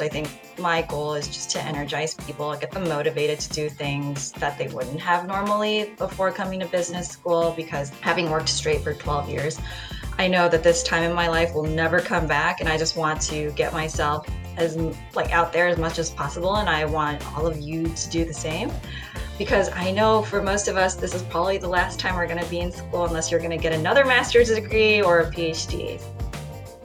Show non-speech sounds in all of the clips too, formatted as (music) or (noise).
I think my goal is just to energize people, get them motivated to do things that they wouldn't have normally before coming to business school. Because having worked straight for 12 years, I know that this time in my life will never come back. And I just want to get myself as like out there as much as possible. And I want all of you to do the same. Because I know for most of us this is probably the last time we're going to be in school unless you're going to get another master's degree or a PhD.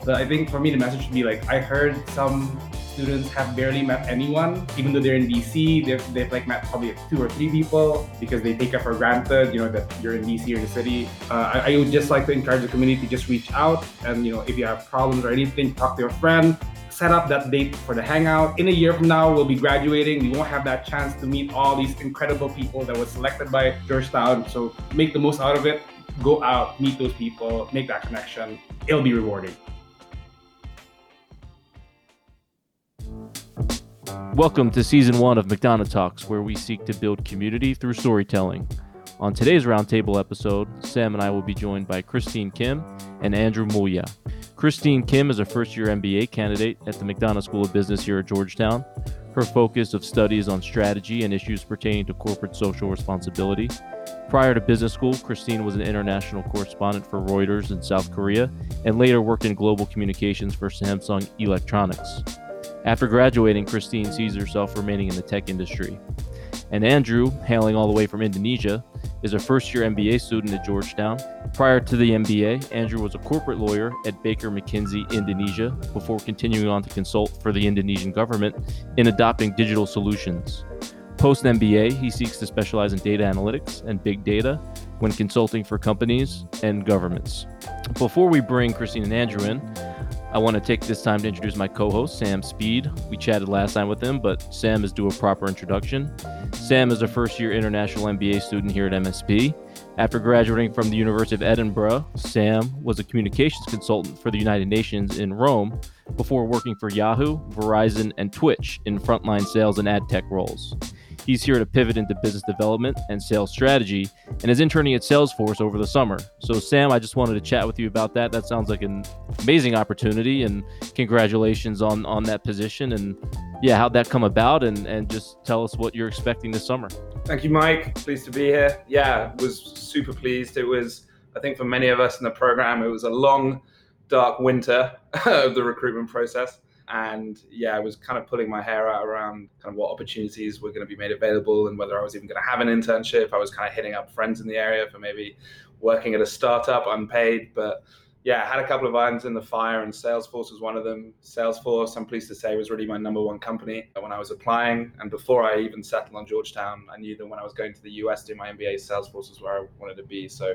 But I think for me the message should be like I heard some students have barely met anyone, even though they're in DC. They've, they've like met probably two or three people because they take it for granted, you know, that you're in DC or the city. Uh, I, I, would just like to encourage the community to just reach out and, you know, if you have problems or anything, talk to your friend. Set up that date for the hangout. In a year from now, we'll be graduating. We won't have that chance to meet all these incredible people that were selected by Georgetown. So make the most out of it. Go out, meet those people, make that connection. It'll be rewarding. Welcome to season one of McDonough Talks, where we seek to build community through storytelling. On today's roundtable episode, Sam and I will be joined by Christine Kim and Andrew Mulya. Christine Kim is a first year MBA candidate at the McDonough School of Business here at Georgetown. Her focus of studies on strategy and issues pertaining to corporate social responsibility. Prior to business school, Christine was an international correspondent for Reuters in South Korea and later worked in global communications for Samsung Electronics. After graduating, Christine sees herself remaining in the tech industry. And Andrew, hailing all the way from Indonesia, is a first year MBA student at Georgetown. Prior to the MBA, Andrew was a corporate lawyer at Baker McKenzie Indonesia before continuing on to consult for the Indonesian government in adopting digital solutions. Post MBA, he seeks to specialize in data analytics and big data when consulting for companies and governments. Before we bring Christine and Andrew in, I want to take this time to introduce my co host, Sam Speed. We chatted last time with him, but Sam is due a proper introduction. Sam is a first year international MBA student here at MSB. After graduating from the University of Edinburgh, Sam was a communications consultant for the United Nations in Rome before working for Yahoo, Verizon, and Twitch in frontline sales and ad tech roles. He's here to pivot into business development and sales strategy and is interning at Salesforce over the summer. So, Sam, I just wanted to chat with you about that. That sounds like an amazing opportunity, and congratulations on, on that position. And yeah, how'd that come about? And, and just tell us what you're expecting this summer. Thank you, Mike. Pleased to be here. Yeah, was super pleased. It was, I think, for many of us in the program, it was a long, dark winter (laughs) of the recruitment process and yeah, I was kind of pulling my hair out around kind of what opportunities were going to be made available and whether I was even going to have an internship. I was kind of hitting up friends in the area for maybe working at a startup unpaid, but yeah, I had a couple of irons in the fire, and Salesforce was one of them. Salesforce, I'm pleased to say, was really my number one company when I was applying. And before I even settled on Georgetown, I knew that when I was going to the US to do my MBA, Salesforce was where I wanted to be. So,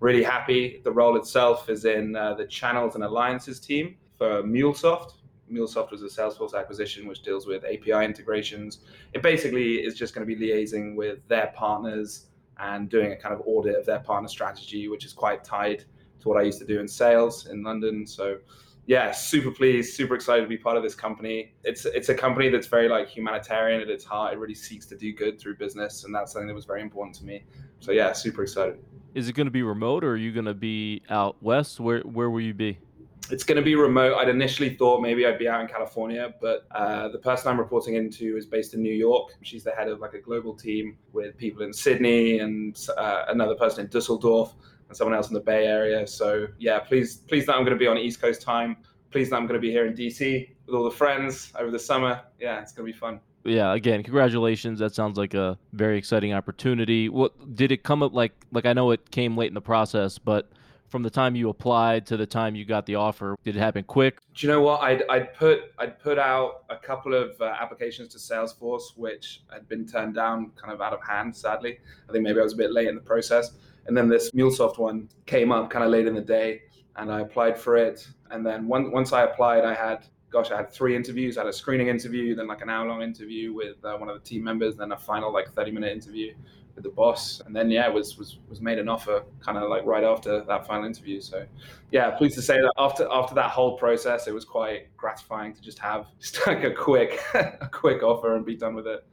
really happy. The role itself is in uh, the channels and alliances team for MuleSoft, MuleSoft was a Salesforce acquisition, which deals with API integrations. It basically is just going to be liaising with their partners and doing a kind of audit of their partner strategy, which is quite tied to what I used to do in sales in London. So, yeah, super pleased, super excited to be part of this company. It's it's a company that's very like humanitarian at its heart. It really seeks to do good through business, and that's something that was very important to me. So, yeah, super excited. Is it going to be remote, or are you going to be out west? Where where will you be? It's going to be remote. I'd initially thought maybe I'd be out in California, but uh, the person I'm reporting into is based in New York. She's the head of like a global team with people in Sydney and uh, another person in Dusseldorf and someone else in the Bay Area. So yeah, please, please that I'm going to be on East Coast time. Please that I'm going to be here in DC with all the friends over the summer. Yeah, it's going to be fun. Yeah, again, congratulations. That sounds like a very exciting opportunity. What did it come up like? Like I know it came late in the process, but from the time you applied to the time you got the offer? Did it happen quick? Do you know what? I'd, I'd put I'd put out a couple of uh, applications to Salesforce, which had been turned down kind of out of hand. Sadly, I think maybe I was a bit late in the process. And then this MuleSoft one came up kind of late in the day, and I applied for it. And then one, once I applied, I had gosh, I had three interviews. I had a screening interview, then like an hour long interview with uh, one of the team members, then a final like 30 minute interview with the boss, and then yeah, was was was made an offer kind of like right after that final interview. So yeah, pleased to say that after after that whole process, it was quite gratifying to just have just (laughs) like a quick a quick offer and be done with it.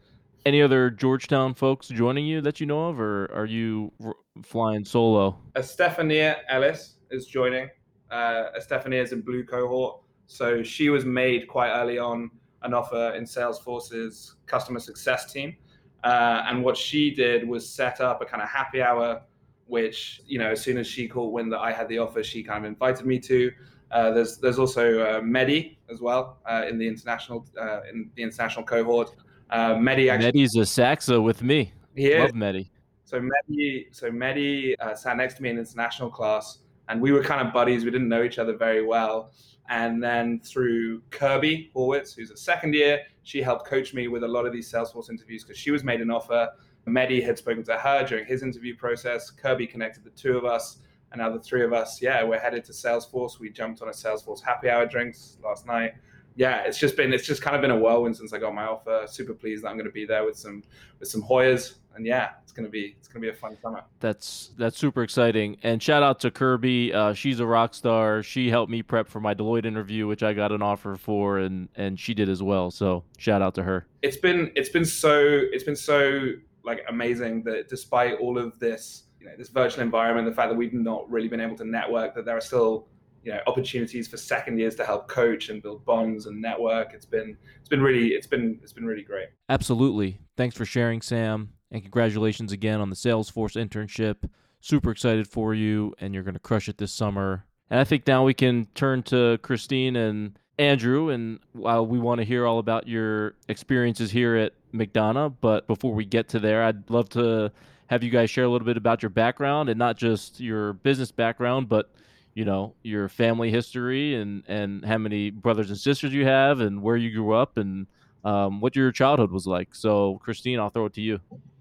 Any other Georgetown folks joining you that you know of, or are you r- flying solo? Estefania Ellis is joining. Uh, Estefania is in blue cohort, so she was made quite early on an offer in Salesforce's customer success team. Uh, and what she did was set up a kind of happy hour, which, you know, as soon as she caught wind that I had the offer, she kind of invited me to. Uh, there's there's also uh, Mehdi as well uh, in the international uh, in the international cohort. Uh, Mehdi actually Mehdi's a Saxa with me. is. Love Mehdi. So Mehdi, so Mehdi uh, sat next to me in international class, and we were kind of buddies. We didn't know each other very well, and then through Kirby Horwitz, who's a second year, she helped coach me with a lot of these Salesforce interviews because she was made an offer. Mehdi had spoken to her during his interview process. Kirby connected the two of us, and now the three of us, yeah, we're headed to Salesforce. We jumped on a Salesforce happy hour drinks last night. Yeah, it's just been it's just kind of been a whirlwind since I got my offer. Super pleased that I'm going to be there with some with some Hoyas, and yeah, it's gonna be it's gonna be a fun summer. That's that's super exciting. And shout out to Kirby. Uh, she's a rock star. She helped me prep for my Deloitte interview, which I got an offer for, and and she did as well. So shout out to her. It's been it's been so it's been so like amazing that despite all of this you know this virtual environment, the fact that we've not really been able to network, that there are still you know opportunities for second years to help coach and build bonds and network. It's been it's been really it's been it's been really great. Absolutely. Thanks for sharing, Sam. And congratulations again on the Salesforce internship. Super excited for you, and you're going to crush it this summer. And I think now we can turn to Christine and Andrew. And while we want to hear all about your experiences here at McDonough, but before we get to there, I'd love to have you guys share a little bit about your background and not just your business background, but you know your family history and and how many brothers and sisters you have and where you grew up and um, what your childhood was like. So, Christine, I'll throw it to you.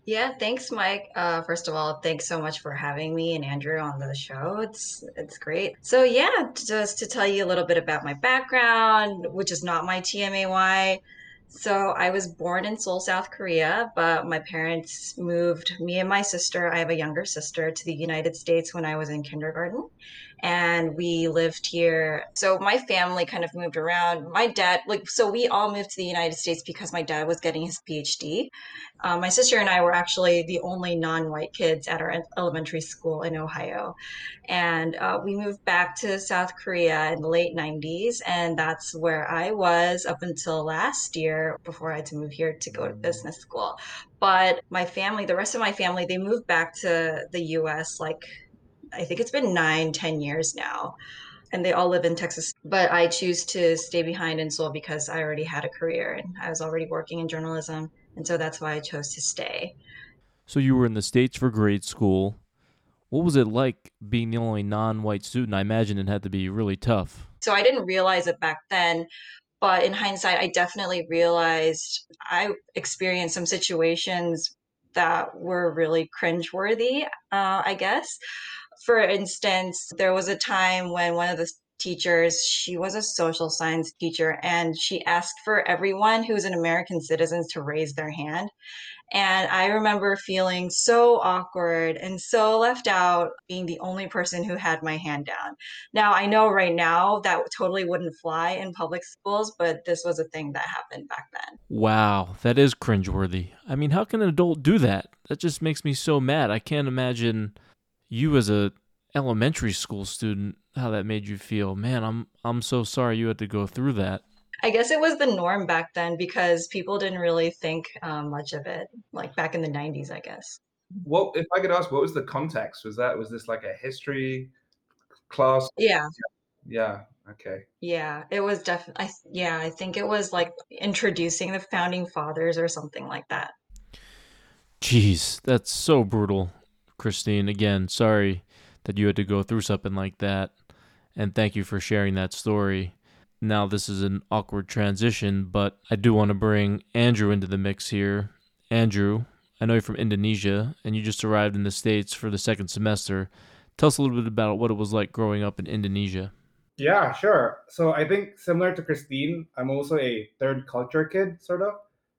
Yeah, thanks, Mike. Uh, first of all, thanks so much for having me and Andrew on the show. It's it's great. So yeah, just to tell you a little bit about my background, which is not my TMAY. So I was born in Seoul, South Korea, but my parents moved me and my sister. I have a younger sister to the United States when I was in kindergarten, and we lived here. So my family kind of moved around. My dad, like, so we all moved to the United States because my dad was getting his PhD. Um, my sister and I were actually the only non-white kids at our elementary school in Ohio, and uh, we moved back to South Korea in the late '90s, and that's where I was up until last year before I had to move here to go to business school. But my family, the rest of my family, they moved back to the U.S. like I think it's been nine, ten years now. And they all live in Texas. But I choose to stay behind in Seoul because I already had a career and I was already working in journalism. And so that's why I chose to stay. So, you were in the States for grade school. What was it like being the only non white student? I imagine it had to be really tough. So I didn't realize it back then. But in hindsight, I definitely realized I experienced some situations that were really cringeworthy, uh, I guess. For instance, there was a time when one of the teachers, she was a social science teacher, and she asked for everyone who's an American citizen to raise their hand. And I remember feeling so awkward and so left out being the only person who had my hand down. Now, I know right now that totally wouldn't fly in public schools, but this was a thing that happened back then. Wow, that is cringeworthy. I mean, how can an adult do that? That just makes me so mad. I can't imagine you as a elementary school student how that made you feel. Man, I'm I'm so sorry you had to go through that. I guess it was the norm back then because people didn't really think um, much of it, like back in the '90s, I guess. What if I could ask? What was the context? Was that was this like a history class? Yeah. Yeah. Okay. Yeah, it was definitely. Yeah, I think it was like introducing the founding fathers or something like that. Jeez, that's so brutal, Christine. Again, sorry that you had to go through something like that, and thank you for sharing that story. Now, this is an awkward transition, but I do want to bring Andrew into the mix here. Andrew, I know you're from Indonesia and you just arrived in the States for the second semester. Tell us a little bit about what it was like growing up in Indonesia. Yeah, sure. So I think similar to Christine, I'm also a third culture kid, sort of,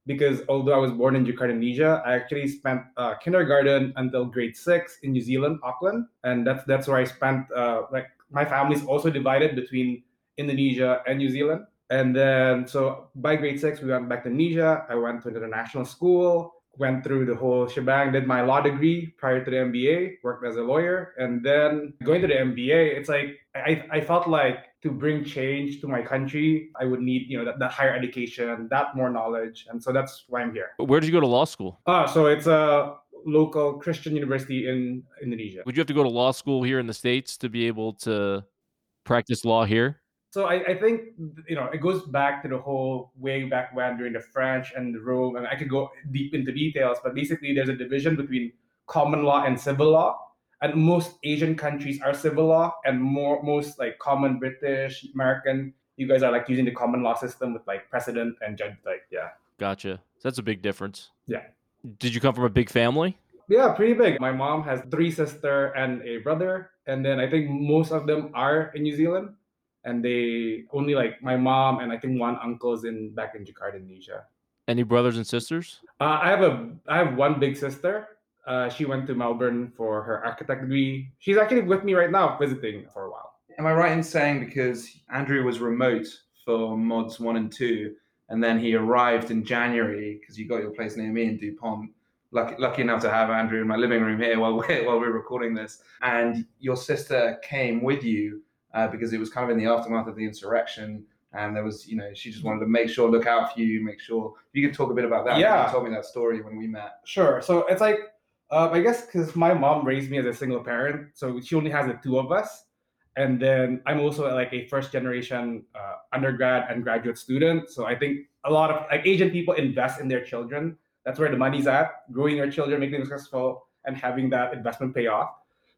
because although I was born in Jakarta, Indonesia, I actually spent uh, kindergarten until grade six in New Zealand, Auckland, and that's that's where I spent. Uh, like my family's also divided between Indonesia and New Zealand. And then, so by grade six, we went back to Indonesia. I went to an international school. Went through the whole shebang, did my law degree prior to the MBA, worked as a lawyer, and then going to the MBA, it's like I, I felt like to bring change to my country, I would need, you know, that, that higher education, that more knowledge. And so that's why I'm here. Where did you go to law school? Ah, so it's a local Christian university in Indonesia. Would you have to go to law school here in the States to be able to practice law here? So I, I think you know it goes back to the whole way back when during the French and the Rome, and I could go deep into details, but basically there's a division between common law and civil law and most Asian countries are civil law, and more most like common British, American, you guys are like using the common law system with like precedent and judge. Like, yeah. Gotcha. So that's a big difference. Yeah. Did you come from a big family? Yeah, pretty big. My mom has three sister and a brother, and then I think most of them are in New Zealand, and they only like my mom and I think one uncle's in back in Jakarta, Indonesia. Any brothers and sisters? Uh, I have a I have one big sister, uh, she went to Melbourne for her architect degree. She's actually with me right now, visiting for a while. Am I right in saying because Andrew was remote for mods one and two, and then he arrived in January because you got your place near me in Dupont. Lucky, lucky enough to have Andrew in my living room here while we're (laughs) while we're recording this. And your sister came with you uh, because it was kind of in the aftermath of the insurrection, and there was, you know, she just wanted to make sure, look out for you, make sure. You could talk a bit about that. Yeah, you told me that story when we met. Sure. So it's like um, I guess because my mom raised me as a single parent, so she only has the two of us. And then I'm also like a first generation uh, undergrad and graduate student. So I think a lot of like Asian people invest in their children. That's where the money's at, growing your children, making them successful, and having that investment pay off.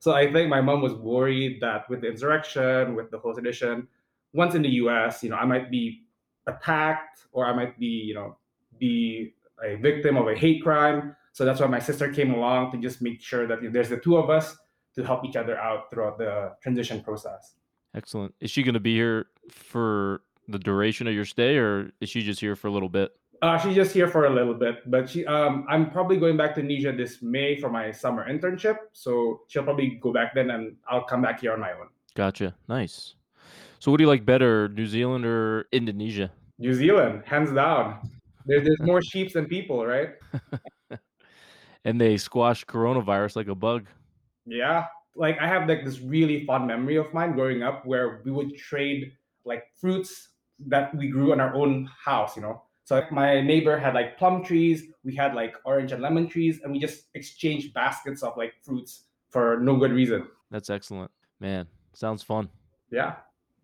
So I think my mom was worried that with the insurrection, with the whole sedition, once in the U.S., you know, I might be attacked or I might be, you know, be a victim of a hate crime. So that's why my sister came along to just make sure that there's the two of us to help each other out throughout the transition process. Excellent. Is she going to be here for the duration of your stay, or is she just here for a little bit? Uh, she's just here for a little bit, but she, um, I'm probably going back to Indonesia this May for my summer internship. So she'll probably go back then, and I'll come back here on my own. Gotcha. Nice. So, what do you like better, New Zealand or Indonesia? New Zealand, hands down. There, there's more sheep than people, right? (laughs) and they squash coronavirus like a bug. Yeah. Like I have like this really fond memory of mine growing up where we would trade like fruits that we grew in our own house, you know. So like, my neighbor had like plum trees, we had like orange and lemon trees, and we just exchanged baskets of like fruits for no good reason. That's excellent. Man, sounds fun. Yeah.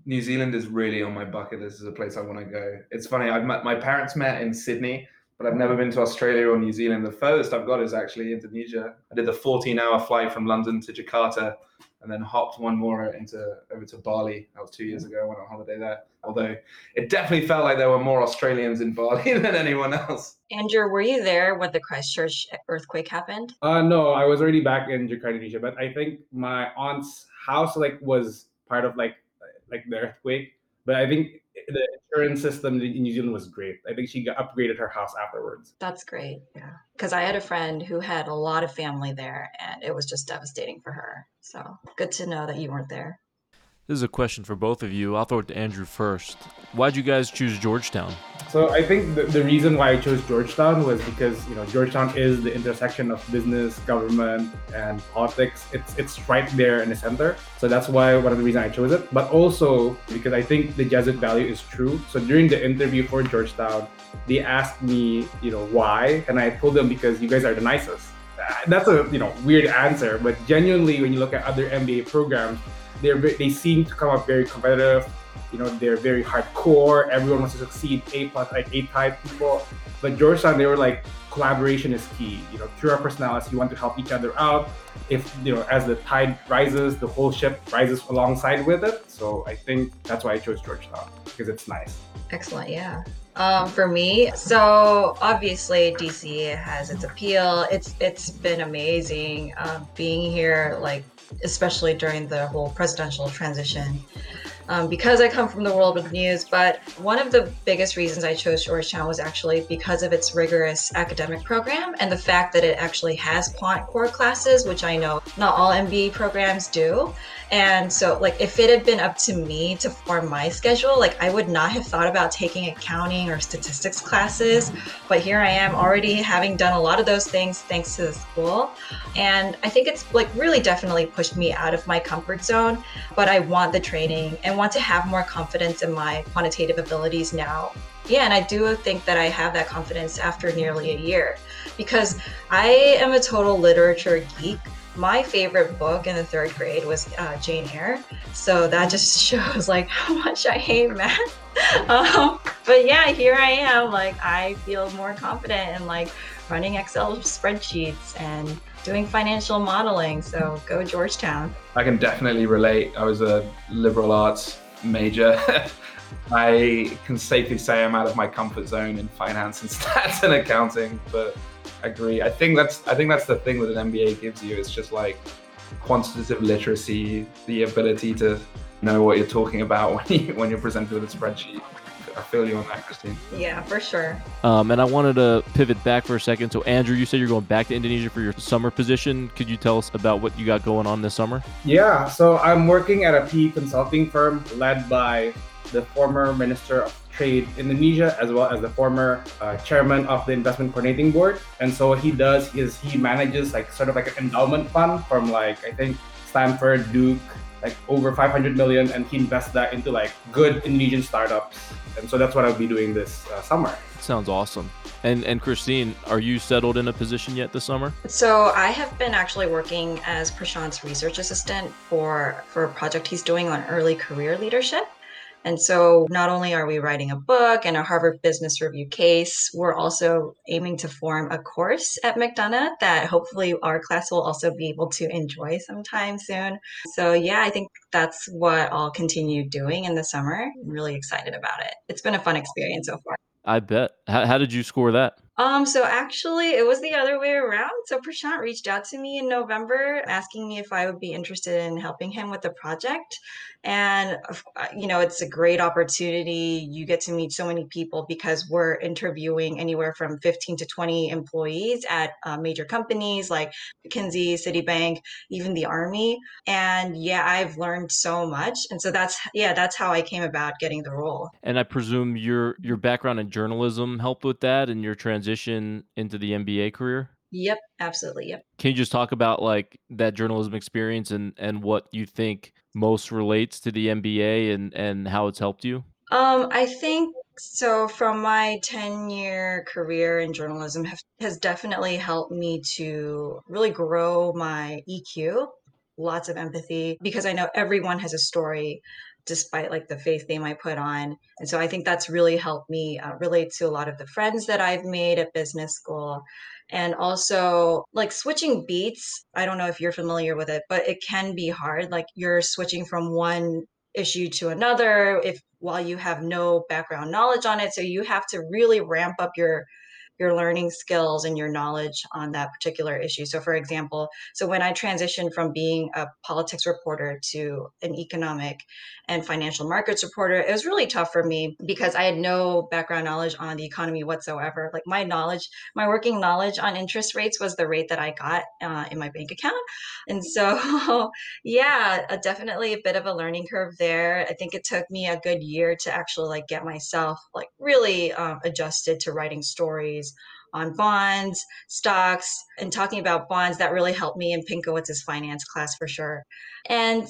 New Zealand is really on my bucket list as a place I want to go. It's funny, I've met my parents met in Sydney but I've never been to Australia or New Zealand. The furthest I've got is actually Indonesia. I did the 14 hour flight from London to Jakarta and then hopped one more into over to Bali. That was two years ago. I went on holiday there. Although it definitely felt like there were more Australians in Bali (laughs) than anyone else. Andrew, were you there when the Christchurch earthquake happened? Uh, no, I was already back in Jakarta, Indonesia. But I think my aunt's house like was part of like like the earthquake. But I think the insurance system in New Zealand was great. I think she got upgraded her house afterwards. That's great. Yeah. Because I had a friend who had a lot of family there and it was just devastating for her. So good to know that you weren't there. This is a question for both of you. I'll throw it to Andrew first. Why'd you guys choose Georgetown? So I think the, the reason why I chose Georgetown was because you know Georgetown is the intersection of business, government, and politics. It's it's right there in the center. So that's why one of the reasons I chose it. But also because I think the Jesuit value is true. So during the interview for Georgetown, they asked me, you know, why, and I told them because you guys are the nicest. That's a you know weird answer, but genuinely, when you look at other MBA programs, they they seem to come up very competitive you know, they're very hardcore. Everyone wants to succeed. A plus, like A type people. But Georgetown, they were like collaboration is key. You know, through our personalities, you want to help each other out. If you know, as the tide rises, the whole ship rises alongside with it. So I think that's why I chose Georgetown because it's nice. Excellent. Yeah. Um, for me, so obviously DC has its appeal. It's it's been amazing uh, being here, like especially during the whole presidential transition um, because I come from the world of news. But one of the biggest reasons I chose Georgetown was actually because of its rigorous academic program and the fact that it actually has quant core classes, which I know not all MBA programs do. And so, like, if it had been up to me to form my schedule, like, I would not have thought about taking accounting or statistics classes. But here I am already having done a lot of those things thanks to the school. And I think it's like really definitely pushed me out of my comfort zone. But I want the training and want to have more confidence in my quantitative abilities now. Yeah, and I do think that I have that confidence after nearly a year because I am a total literature geek my favorite book in the third grade was uh, Jane Eyre. So that (laughs) just shows like how much I hate math. (laughs) um, but yeah, here I am. Like I feel more confident in like running Excel spreadsheets and doing financial modeling. So go Georgetown. I can definitely relate. I was a liberal arts major. (laughs) I can safely say I'm out of my comfort zone in finance and (laughs) stats and accounting, but agree. I think that's I think that's the thing that an MBA gives you. It's just like quantitative literacy, the ability to know what you're talking about (laughs) when you when you're presented with a spreadsheet. I feel you on that, Christine. Yeah, for sure. Um, and I wanted to pivot back for a second. So, Andrew, you said you're going back to Indonesia for your summer position. Could you tell us about what you got going on this summer? Yeah, so I'm working at a PE consulting firm led by the former Minister of Trade Indonesia, as well as the former uh, chairman of the investment coordinating board. And so what he does is he manages like sort of like an endowment fund from like I think Stanford, Duke, like over 500 million, and he invests that into like good Indonesian startups. And so that's what I'll be doing this uh, summer. Sounds awesome. And and Christine, are you settled in a position yet this summer? So I have been actually working as Prashant's research assistant for for a project he's doing on early career leadership. And so not only are we writing a book and a Harvard Business Review case, we're also aiming to form a course at McDonough that hopefully our class will also be able to enjoy sometime soon. So yeah, I think that's what I'll continue doing in the summer. I'm really excited about it. It's been a fun experience so far. I bet. How, how did you score that? Um, so actually, it was the other way around. So Prashant reached out to me in November asking me if I would be interested in helping him with the project. And, uh, you know, it's a great opportunity. You get to meet so many people because we're interviewing anywhere from 15 to 20 employees at uh, major companies like McKinsey, Citibank, even the Army. And yeah, I've learned so much. And so that's, yeah, that's how I came about getting the role. And I presume your your background in journalism helped with that and your transition into the MBA career? Yep, absolutely. Yep. Can you just talk about like that journalism experience and and what you think most relates to the MBA and and how it's helped you? Um, I think so. From my 10 year career in journalism, have, has definitely helped me to really grow my EQ, lots of empathy, because I know everyone has a story despite like the faith they might put on. And so I think that's really helped me uh, relate to a lot of the friends that I've made at business school. And also, like switching beats, I don't know if you're familiar with it, but it can be hard. Like you're switching from one issue to another if while you have no background knowledge on it. So you have to really ramp up your your learning skills and your knowledge on that particular issue. So, for example, so when I transitioned from being a politics reporter to an economic and financial markets reporter, it was really tough for me because I had no background knowledge on the economy whatsoever. Like my knowledge, my working knowledge on interest rates was the rate that I got uh, in my bank account. And so, (laughs) yeah, definitely a bit of a learning curve there. I think it took me a good year to actually like get myself like really um, adjusted to writing stories on bonds, stocks, and talking about bonds that really helped me in Pinkowitz's finance class for sure. And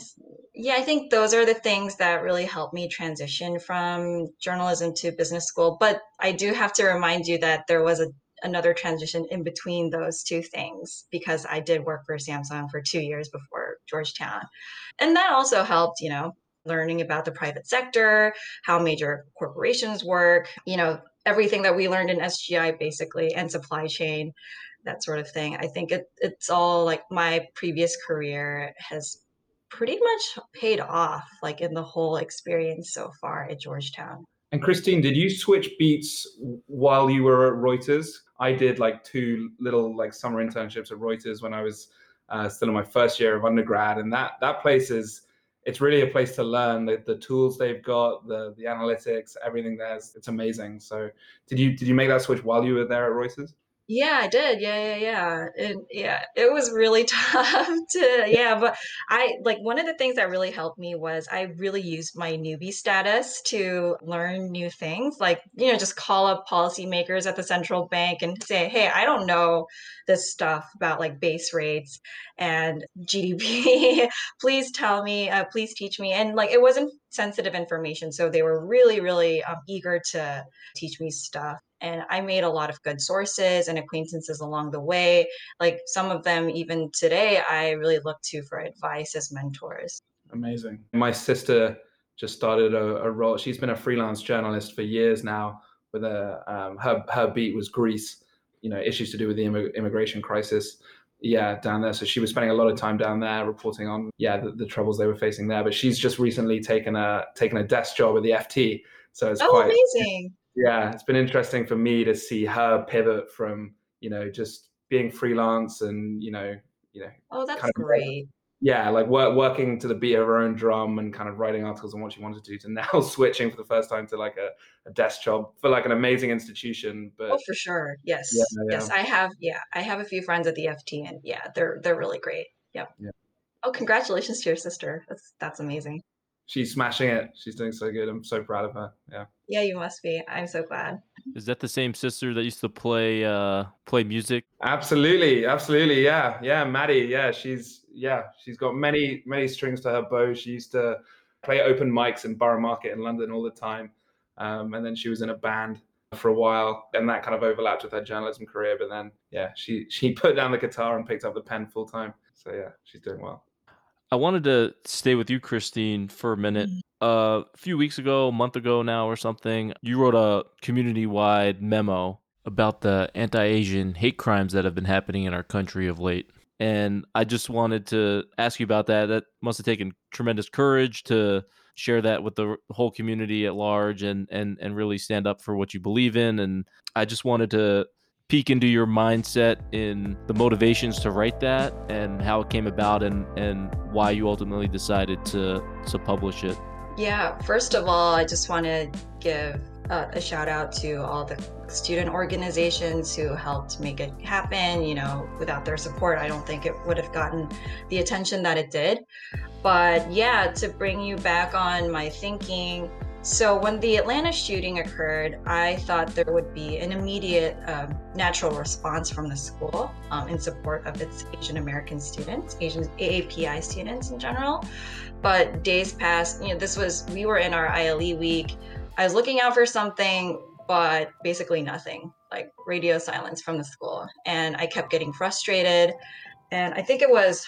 yeah, I think those are the things that really helped me transition from journalism to business school. But I do have to remind you that there was a another transition in between those two things because I did work for Samsung for two years before Georgetown. And that also helped, you know, learning about the private sector, how major corporations work, you know, everything that we learned in SGI basically and supply chain, that sort of thing. I think it, it's all like my previous career has pretty much paid off like in the whole experience so far at Georgetown. And Christine, did you switch beats while you were at Reuters? I did like two little like summer internships at Reuters when I was uh, still in my first year of undergrad, and that that place is it's really a place to learn the, the tools they've got, the the analytics, everything there's it's amazing. So did you did you make that switch while you were there at Reuters? Yeah, I did. Yeah, yeah, yeah. And yeah, it was really (laughs) tough to, yeah, but I like one of the things that really helped me was I really used my newbie status to learn new things. Like, you know, just call up policymakers at the central bank and say, hey, I don't know this stuff about like base rates and GDP. (laughs) please tell me, uh, please teach me. And like, it wasn't sensitive information. So they were really, really um, eager to teach me stuff and I made a lot of good sources and acquaintances along the way. Like some of them, even today, I really look to for advice as mentors. Amazing. My sister just started a, a role. She's been a freelance journalist for years now. With a um, her her beat was Greece, you know, issues to do with the imm- immigration crisis. Yeah, down there. So she was spending a lot of time down there reporting on yeah the, the troubles they were facing there. But she's just recently taken a taken a desk job at the FT. So it's oh, quite amazing yeah, it's been interesting for me to see her pivot from you know just being freelance and you know you know. Oh, that's kind of, great. Yeah, like work, working to the beat of her own drum and kind of writing articles on what she wanted to do to now (laughs) switching for the first time to like a, a desk job for like an amazing institution. But oh, for sure, yes, yeah, yeah. yes, I have. Yeah, I have a few friends at the FT, and yeah, they're they're really great. Yep. Yeah. Oh, congratulations to your sister. That's that's amazing she's smashing it. She's doing so good. I'm so proud of her. Yeah. Yeah, you must be. I'm so glad. Is that the same sister that used to play uh play music? Absolutely, absolutely. Yeah, yeah. Maddie. Yeah, she's yeah. She's got many many strings to her bow. She used to play open mics in Borough Market in London all the time, um, and then she was in a band for a while, and that kind of overlapped with her journalism career. But then, yeah, she she put down the guitar and picked up the pen full time. So yeah, she's doing well. I wanted to stay with you, Christine, for a minute. Mm-hmm. Uh, a few weeks ago, a month ago now, or something, you wrote a community wide memo about the anti Asian hate crimes that have been happening in our country of late. And I just wanted to ask you about that. That must have taken tremendous courage to share that with the whole community at large and and and really stand up for what you believe in and I just wanted to peek into your mindset in the motivations to write that and how it came about and and why you ultimately decided to to publish it? Yeah first of all i just want to give a, a shout out to all the student organizations who helped make it happen you know without their support i don't think it would have gotten the attention that it did. But yeah to bring you back on my thinking so, when the Atlanta shooting occurred, I thought there would be an immediate um, natural response from the school um, in support of its Asian American students, Asian AAPI students in general. But days passed, you know, this was, we were in our ILE week. I was looking out for something, but basically nothing like radio silence from the school. And I kept getting frustrated. And I think it was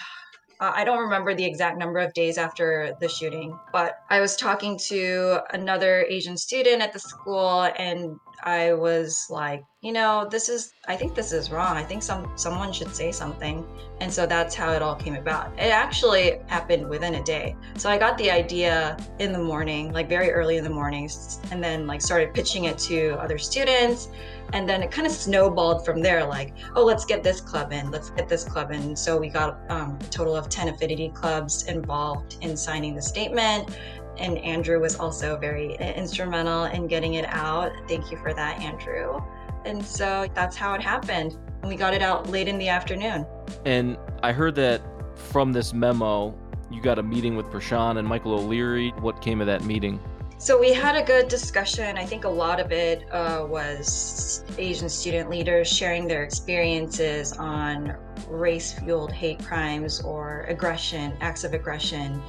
uh, I don't remember the exact number of days after the shooting, but I was talking to another Asian student at the school, and I was like, you know, this is I think this is wrong. I think some someone should say something. And so that's how it all came about. It actually happened within a day. So I got the idea in the morning, like very early in the mornings, and then like started pitching it to other students. And then it kind of snowballed from there, like, oh, let's get this club in, let's get this club in. So we got um, a total of 10 affinity clubs involved in signing the statement and Andrew was also very instrumental in getting it out. Thank you for that, Andrew. And so that's how it happened. We got it out late in the afternoon. And I heard that from this memo, you got a meeting with Prashant and Michael O'Leary. What came of that meeting? So we had a good discussion. I think a lot of it uh, was Asian student leaders sharing their experiences on race fueled hate crimes or aggression, acts of aggression,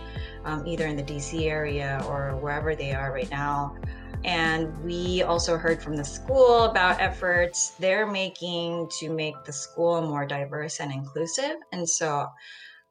um, either in the DC area or wherever they are right now. And we also heard from the school about efforts they're making to make the school more diverse and inclusive. And so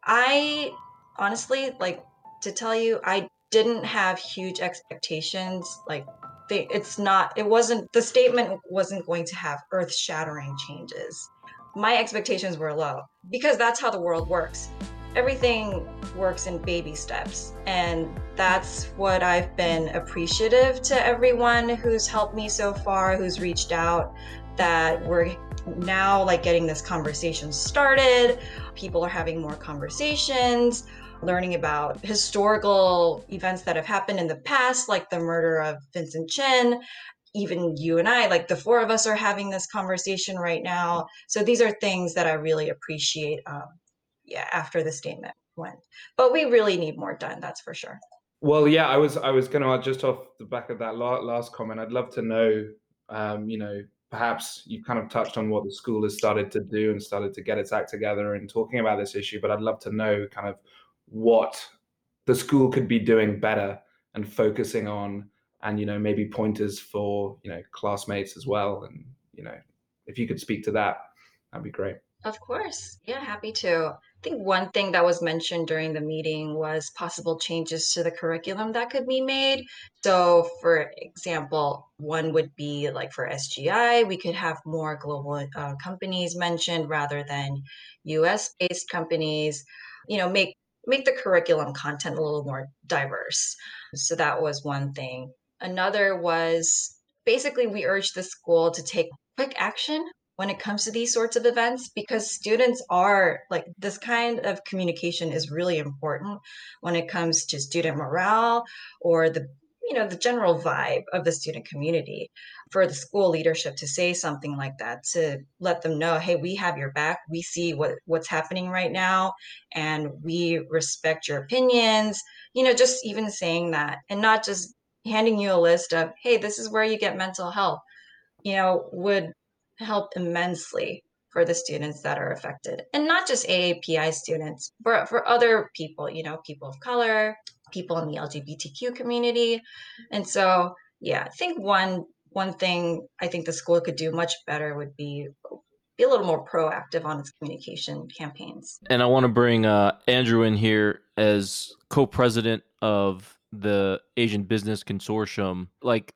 I honestly, like to tell you, I didn't have huge expectations. Like, they, it's not, it wasn't, the statement wasn't going to have earth shattering changes. My expectations were low because that's how the world works everything works in baby steps. And that's what I've been appreciative to everyone who's helped me so far, who's reached out, that we're now like getting this conversation started. People are having more conversations, learning about historical events that have happened in the past, like the murder of Vincent Chin. even you and I, like the four of us are having this conversation right now. So these are things that I really appreciate. Um, yeah, after the statement went, but we really need more done. That's for sure. Well, yeah, I was I was going to just off the back of that last comment. I'd love to know, um, you know, perhaps you've kind of touched on what the school has started to do and started to get its act together in talking about this issue. But I'd love to know kind of what the school could be doing better and focusing on and you know maybe pointers for you know classmates as well and you know if you could speak to that that'd be great of course yeah happy to i think one thing that was mentioned during the meeting was possible changes to the curriculum that could be made. So for example one would be like for sgi we could have more global uh, companies mentioned rather than us based companies you know make make the curriculum content a little more diverse. So that was one thing. Another was basically we urge the school to take quick action when it comes to these sorts of events because students are like this kind of communication is really important when it comes to student morale or the you know the general vibe of the student community for the school leadership to say something like that to let them know hey we have your back. We see what what's happening right now and we respect your opinions. You know just even saying that and not just handing you a list of, hey, this is where you get mental health, you know, would help immensely for the students that are affected. And not just AAPI students, but for other people, you know, people of color, people in the LGBTQ community. And so, yeah, I think one one thing I think the school could do much better would be be a little more proactive on its communication campaigns. And I want to bring uh, Andrew in here as co-president of the Asian Business Consortium, like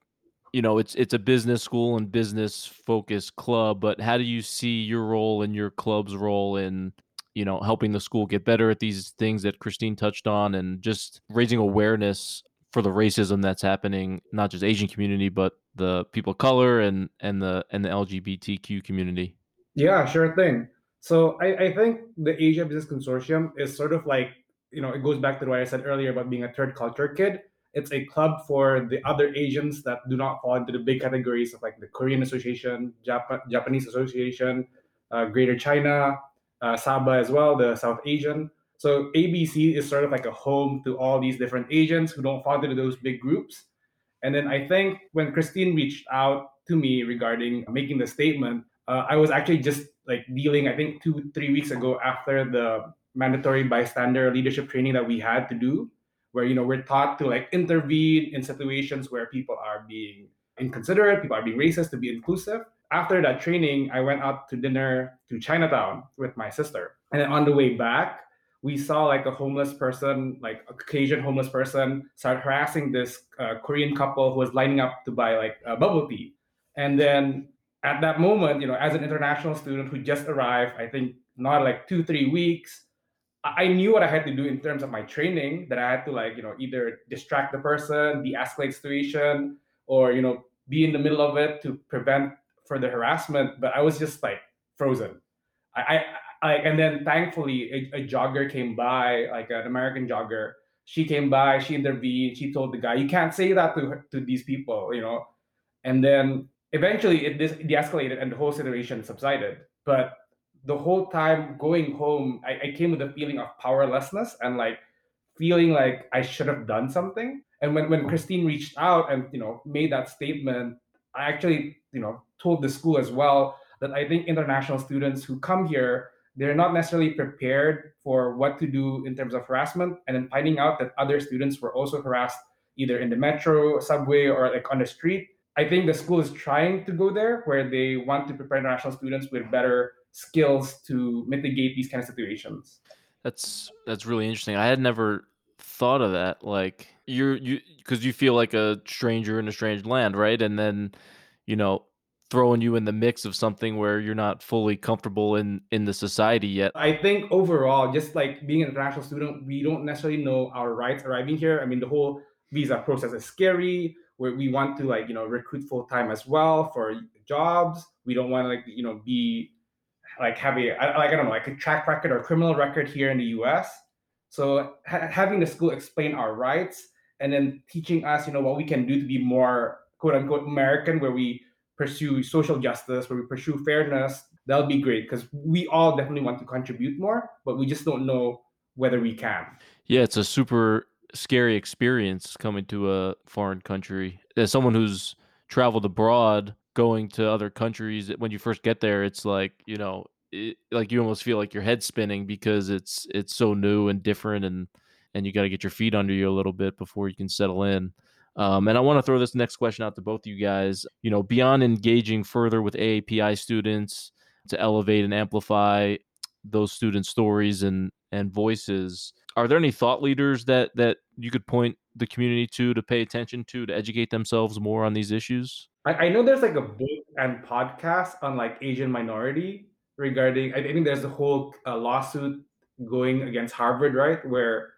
you know, it's it's a business school and business focused club, but how do you see your role and your club's role in you know helping the school get better at these things that Christine touched on and just raising awareness for the racism that's happening not just Asian community but the people of color and and the and the LGBTQ community? Yeah, sure thing. So I, I think the Asia Business Consortium is sort of like you know, it goes back to what I said earlier about being a third culture kid. It's a club for the other Asians that do not fall into the big categories of like the Korean Association, Jap- Japanese Association, uh, Greater China, uh, Saba as well, the South Asian. So ABC is sort of like a home to all these different Asians who don't fall into those big groups. And then I think when Christine reached out to me regarding making the statement, uh, I was actually just like dealing, I think two, three weeks ago after the mandatory bystander leadership training that we had to do where you know we're taught to like intervene in situations where people are being inconsiderate people are being racist to be inclusive. After that training i went out to dinner to chinatown with my sister. And then on the way back we saw like a homeless person like a caucasian homeless person start harassing this uh, korean couple who was lining up to buy like a bubble tea. And then at that moment you know as an international student who just arrived i think not like two three weeks I knew what I had to do in terms of my training that I had to like, you know, either distract the person, de-escalate the situation, or you know, be in the middle of it to prevent further harassment. But I was just like frozen. I, I, I and then thankfully a, a, jogger came by, like an American jogger. She came by, she intervened, she told the guy, you can't say that to to these people, you know. And then eventually it de-escalated and the whole situation subsided. But the whole time going home, I, I came with a feeling of powerlessness and like feeling like I should have done something. And when, when Christine reached out and you know made that statement, I actually you know told the school as well that I think international students who come here they're not necessarily prepared for what to do in terms of harassment and then finding out that other students were also harassed either in the metro subway or like on the street i think the school is trying to go there where they want to prepare international students with better skills to mitigate these kind of situations. That's that's really interesting. I had never thought of that. Like you're you because you feel like a stranger in a strange land, right? And then you know throwing you in the mix of something where you're not fully comfortable in in the society yet. I think overall, just like being an international student, we don't necessarily know our rights arriving here. I mean, the whole visa process is scary. Where we want to like you know recruit full time as well for jobs. We don't want to like you know be like have a like I don't know like a track record or criminal record here in the U.S. So ha- having the school explain our rights and then teaching us, you know, what we can do to be more quote unquote American, where we pursue social justice, where we pursue fairness, that'll be great because we all definitely want to contribute more, but we just don't know whether we can. Yeah, it's a super scary experience coming to a foreign country. As someone who's traveled abroad, going to other countries, when you first get there, it's like, you know, it, like you almost feel like your head's spinning because it's it's so new and different and and you got to get your feet under you a little bit before you can settle in. Um, and I want to throw this next question out to both of you guys. You know, beyond engaging further with AAPI students to elevate and amplify those students' stories and and voices, are there any thought leaders that that you could point the community to to pay attention to to educate themselves more on these issues? I, I know there's like a book and podcast on like Asian minority regarding. I think there's a whole uh, lawsuit going against Harvard, right, where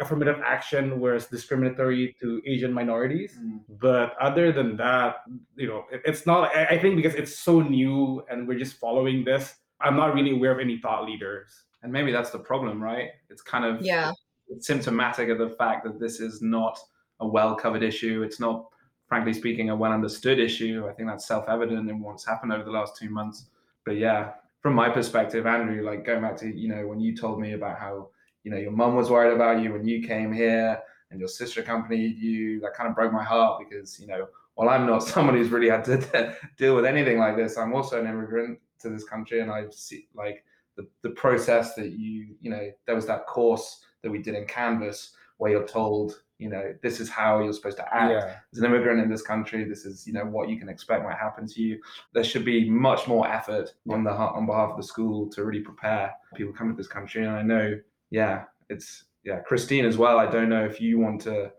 affirmative action was discriminatory to Asian minorities. Mm. But other than that, you know, it, it's not, I, I think because it's so new and we're just following this, I'm not really aware of any thought leaders. And maybe that's the problem, right? It's kind of yeah. Symptomatic of the fact that this is not a well covered issue. It's not, frankly speaking, a well understood issue. I think that's self evident in what's happened over the last two months. But yeah, from my perspective, Andrew, like going back to, you know, when you told me about how you know your mum was worried about you when you came here and your sister accompanied you that kind of broke my heart because you know while i'm not (laughs) someone who's really had to deal with anything like this i'm also an immigrant to this country and i've seen like the, the process that you you know there was that course that we did in canvas where you're told you know this is how you're supposed to act yeah. as an immigrant in this country this is you know what you can expect might happen to you there should be much more effort on the on behalf of the school to really prepare people coming to this country and i know yeah, it's yeah, Christine as well. I don't know if you want to,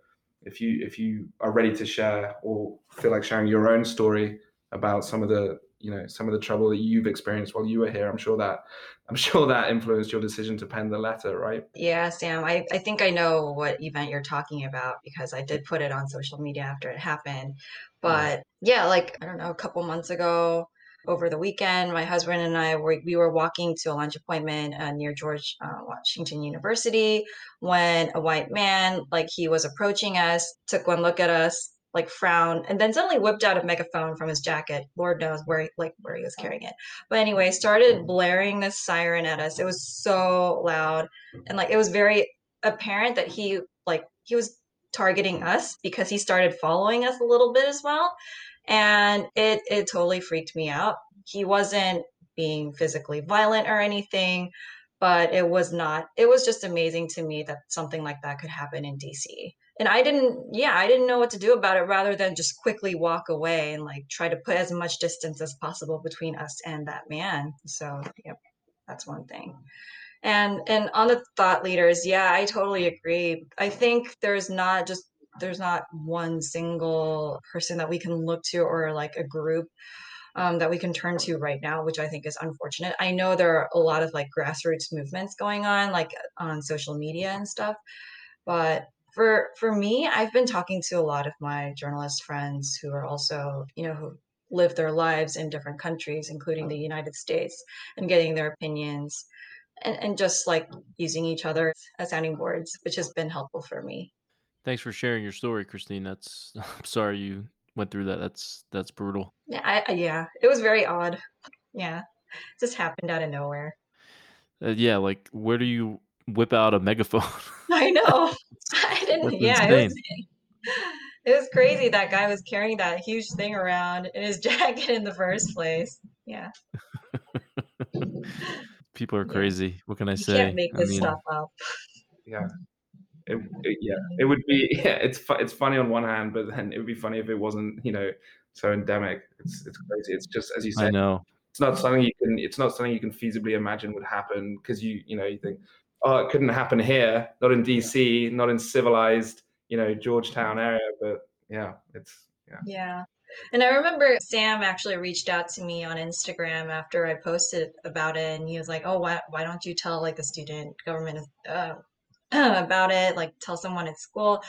if you if you are ready to share or feel like sharing your own story about some of the you know some of the trouble that you've experienced while you were here. I'm sure that (laughs) I'm sure that influenced your decision to pen the letter, right? Yeah, Sam. I, I think I know what event you're talking about because I did put it on social media after it happened. But yeah, like I don't know, a couple months ago, over the weekend, my husband and I were we were walking to a lunch appointment uh, near George uh, Washington University when a white man, like he was approaching us, took one look at us, like frown and then suddenly whipped out a megaphone from his jacket. Lord knows where he, like where he was carrying it. But anyway, started mm-hmm. blaring this siren at us. It was so loud, and like it was very apparent that he like he was targeting us because he started following us a little bit as well and it it totally freaked me out. He wasn't being physically violent or anything, but it was not. It was just amazing to me that something like that could happen in DC. And I didn't, yeah, I didn't know what to do about it rather than just quickly walk away and like try to put as much distance as possible between us and that man. So, yep, that's one thing. And and on the thought leaders, yeah, I totally agree. I think there's not just there's not one single person that we can look to or like a group um, that we can turn to right now, which I think is unfortunate. I know there are a lot of like grassroots movements going on, like on social media and stuff, but for for me, I've been talking to a lot of my journalist friends who are also, you know, who live their lives in different countries, including the United States, and getting their opinions. And, and just like using each other as sounding boards, which has been helpful for me. Thanks for sharing your story, Christine. That's (laughs) I'm sorry you went through that. That's that's brutal. Yeah, I, yeah, it was very odd. Yeah, it just happened out of nowhere. Uh, yeah, like where do you whip out a megaphone? (laughs) I know. (laughs) I didn't. yeah, it was, (laughs) it was crazy. That guy was carrying that huge thing around in his jacket in the first place. Yeah. People are crazy. Yeah. What can I you say? Can't make this I mean, stuff up. Yeah. It, it, yeah, it would be. Yeah, it's fu- it's funny on one hand, but then it would be funny if it wasn't. You know, so endemic. It's it's crazy. It's just as you said. I know. It's not something you can. It's not something you can feasibly imagine would happen because you you know you think, oh, it couldn't happen here, not in DC, not in civilized you know Georgetown area, but yeah, it's yeah. Yeah. And I remember Sam actually reached out to me on Instagram after I posted about it, and he was like, "Oh, why why don't you tell like the student government uh, (clears throat) about it, like tell someone at school.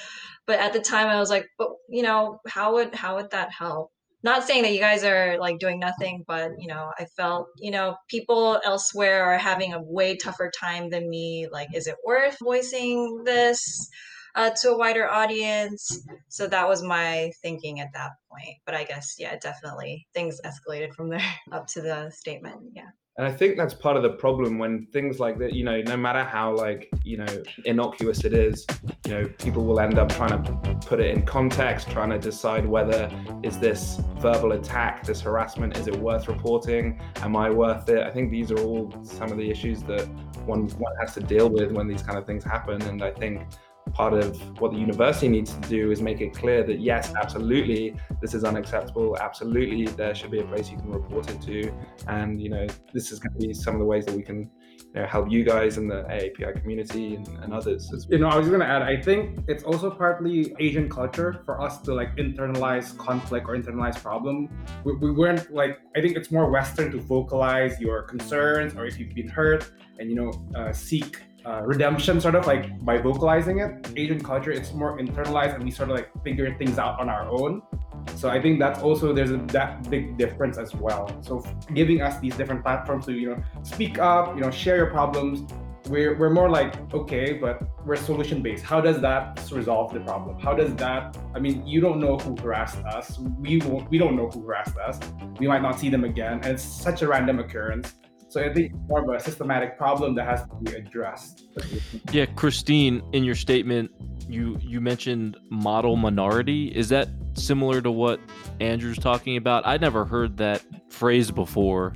But at the time I was like, but you know, how would how would that help? Not saying that you guys are like doing nothing, but you know, I felt, you know, people elsewhere are having a way tougher time than me. Like, is it worth voicing this? uh, to a wider audience. So that was my thinking at that point. But I guess, yeah, definitely things escalated from there (laughs) up to the statement. Yeah. And I think that's part of the problem when things like that, you know, no matter how like, you know, innocuous it is, you know, people will end up trying to put it in context, trying to decide whether is this verbal attack, this harassment, is it worth reporting? Am I worth it? I think these are all some of the issues that one one has to deal with when these kind of things happen. And I think part of what the university needs to do is make it clear that yes, absolutely, this is unacceptable. Absolutely, there should be a place you can report it to, and you know, this is going to be some of the ways that we can you know, help you guys in the AAPI community and, and others. As well. You know, I was going to add, I think it's also partly Asian culture for us to like internalize conflict or internalize problem. We, we weren't like, I think it's more Western to vocalize your concerns or if you've been hurt and you know uh, seek uh, redemption sort of like by vocalizing it. Asian culture it's more internalized and we sort of like figure things out on our own. So i think that's also there's a, that big difference as well. So giving us these different platforms to you know speak up you know share your problems we're, we're more like okay but we're solution based how does that resolve the problem? How does that i mean you don't know who harassed us. We won't we don't know who harassed us. We might not see them again. And it's such a random occurrence so I think it's more of a systematic problem that has to be addressed. Yeah, Christine, in your statement, you you mentioned model minority. Is that similar to what Andrew's talking about? I never heard that phrase before.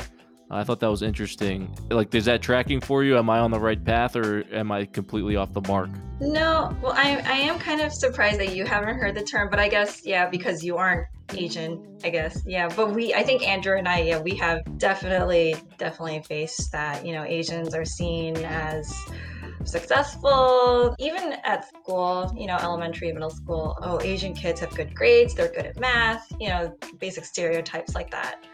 I thought that was interesting. Like, is that tracking for you? Am I on the right path or am I completely off the mark? No, well, I, I am kind of surprised that you haven't heard the term, but I guess, yeah, because you aren't Asian, I mm. guess. Yeah, but we, I think Andrew and I, yeah, we have definitely, definitely faced that. You know, Asians are seen as successful, even at school, you know, elementary, middle school. Oh, Asian kids have good grades, they're good at math, you know, basic stereotypes like that.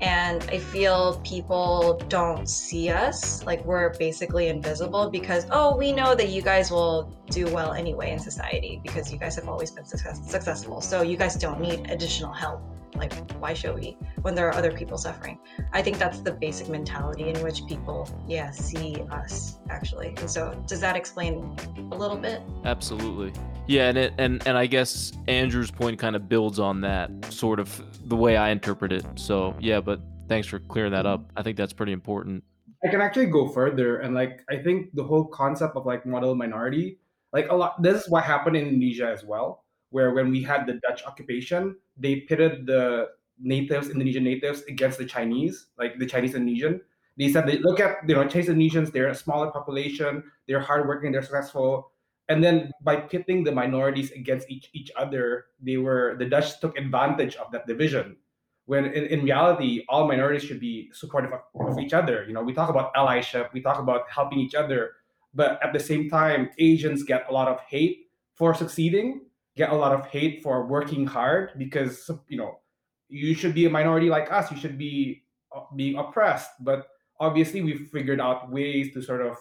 And I feel people don't see us like we're basically invisible because, oh, we know that you guys will do well anyway in society because you guys have always been success- successful. So you guys don't need additional help. Like, why should we when there are other people suffering? I think that's the basic mentality in which people, yeah, see us actually. And so, does that explain a little bit? Absolutely. Yeah, and it, and and I guess Andrew's point kind of builds on that sort of the way I interpret it. So yeah, but thanks for clearing that up. I think that's pretty important. I can actually go further, and like I think the whole concept of like model minority, like a lot. This is what happened in Indonesia as well where when we had the Dutch occupation, they pitted the natives, Indonesian natives, against the Chinese, like the Chinese Indonesian. They said, they look at you know Chinese Indonesians, they're a smaller population, they're hardworking, they're successful. And then by pitting the minorities against each, each other, they were the Dutch took advantage of that division. When in, in reality, all minorities should be supportive of, of each other. You know, we talk about allyship, we talk about helping each other, but at the same time, Asians get a lot of hate for succeeding get a lot of hate for working hard because you know you should be a minority like us you should be uh, being oppressed but obviously we've figured out ways to sort of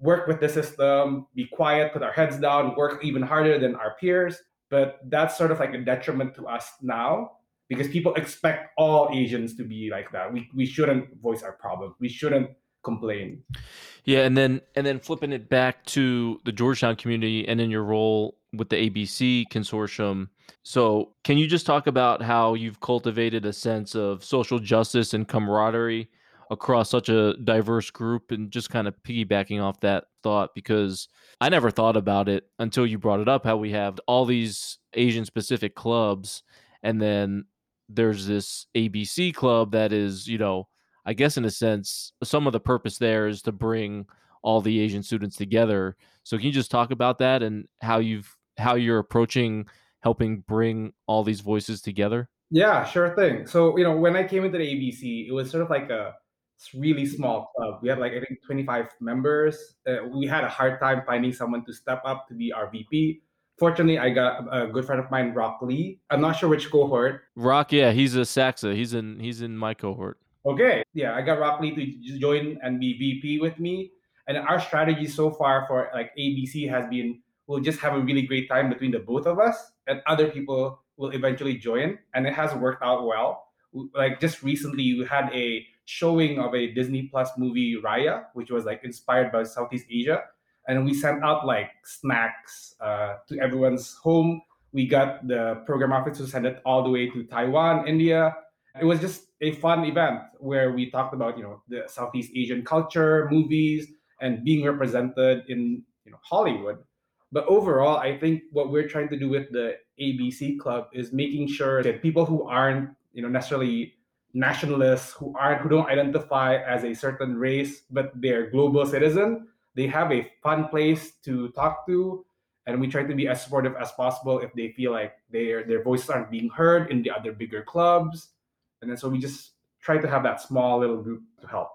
work with the system be quiet put our heads down work even harder than our peers. But that's sort of like a detriment to us now because people expect all asians to be like that. We, we shouldn't voice our problems. We shouldn't complain. Yeah and then and then flipping it back to the georgetown community and in your role with the ABC consortium. So, can you just talk about how you've cultivated a sense of social justice and camaraderie across such a diverse group and just kind of piggybacking off that thought because I never thought about it until you brought it up how we have all these Asian specific clubs and then there's this ABC club that is, you know, I guess in a sense some of the purpose there is to bring all the Asian students together. So can you just talk about that and how you've how you're approaching helping bring all these voices together? Yeah, sure thing. So, you know, when I came into the ABC, it was sort of like a really small club. We had like, I think, 25 members. Uh, we had a hard time finding someone to step up to be our VP. Fortunately, I got a good friend of mine, Rock Lee. I'm not sure which cohort. Rock, yeah, he's a Saxa. He's in he's in my cohort. Okay, yeah, I got Rock Lee to join and be VP with me. And our strategy so far for like ABC has been we'll just have a really great time between the both of us, and other people will eventually join. And it has worked out well. Like just recently, we had a showing of a Disney Plus movie, Raya, which was like inspired by Southeast Asia. and we sent out like snacks uh, to everyone's home. We got the program office to send it all the way to Taiwan, India. It was just a fun event where we talked about you know the Southeast Asian culture, movies, and being represented in you know Hollywood. But overall, I think what we're trying to do with the ABC Club is making sure that people who aren't you know necessarily nationalists who aren't who don't identify as a certain race but they're global citizen. They have a fun place to talk to and we try to be as supportive as possible if they feel like their their voices aren't being heard in the other bigger clubs. And then so we just try to have that small little group to help.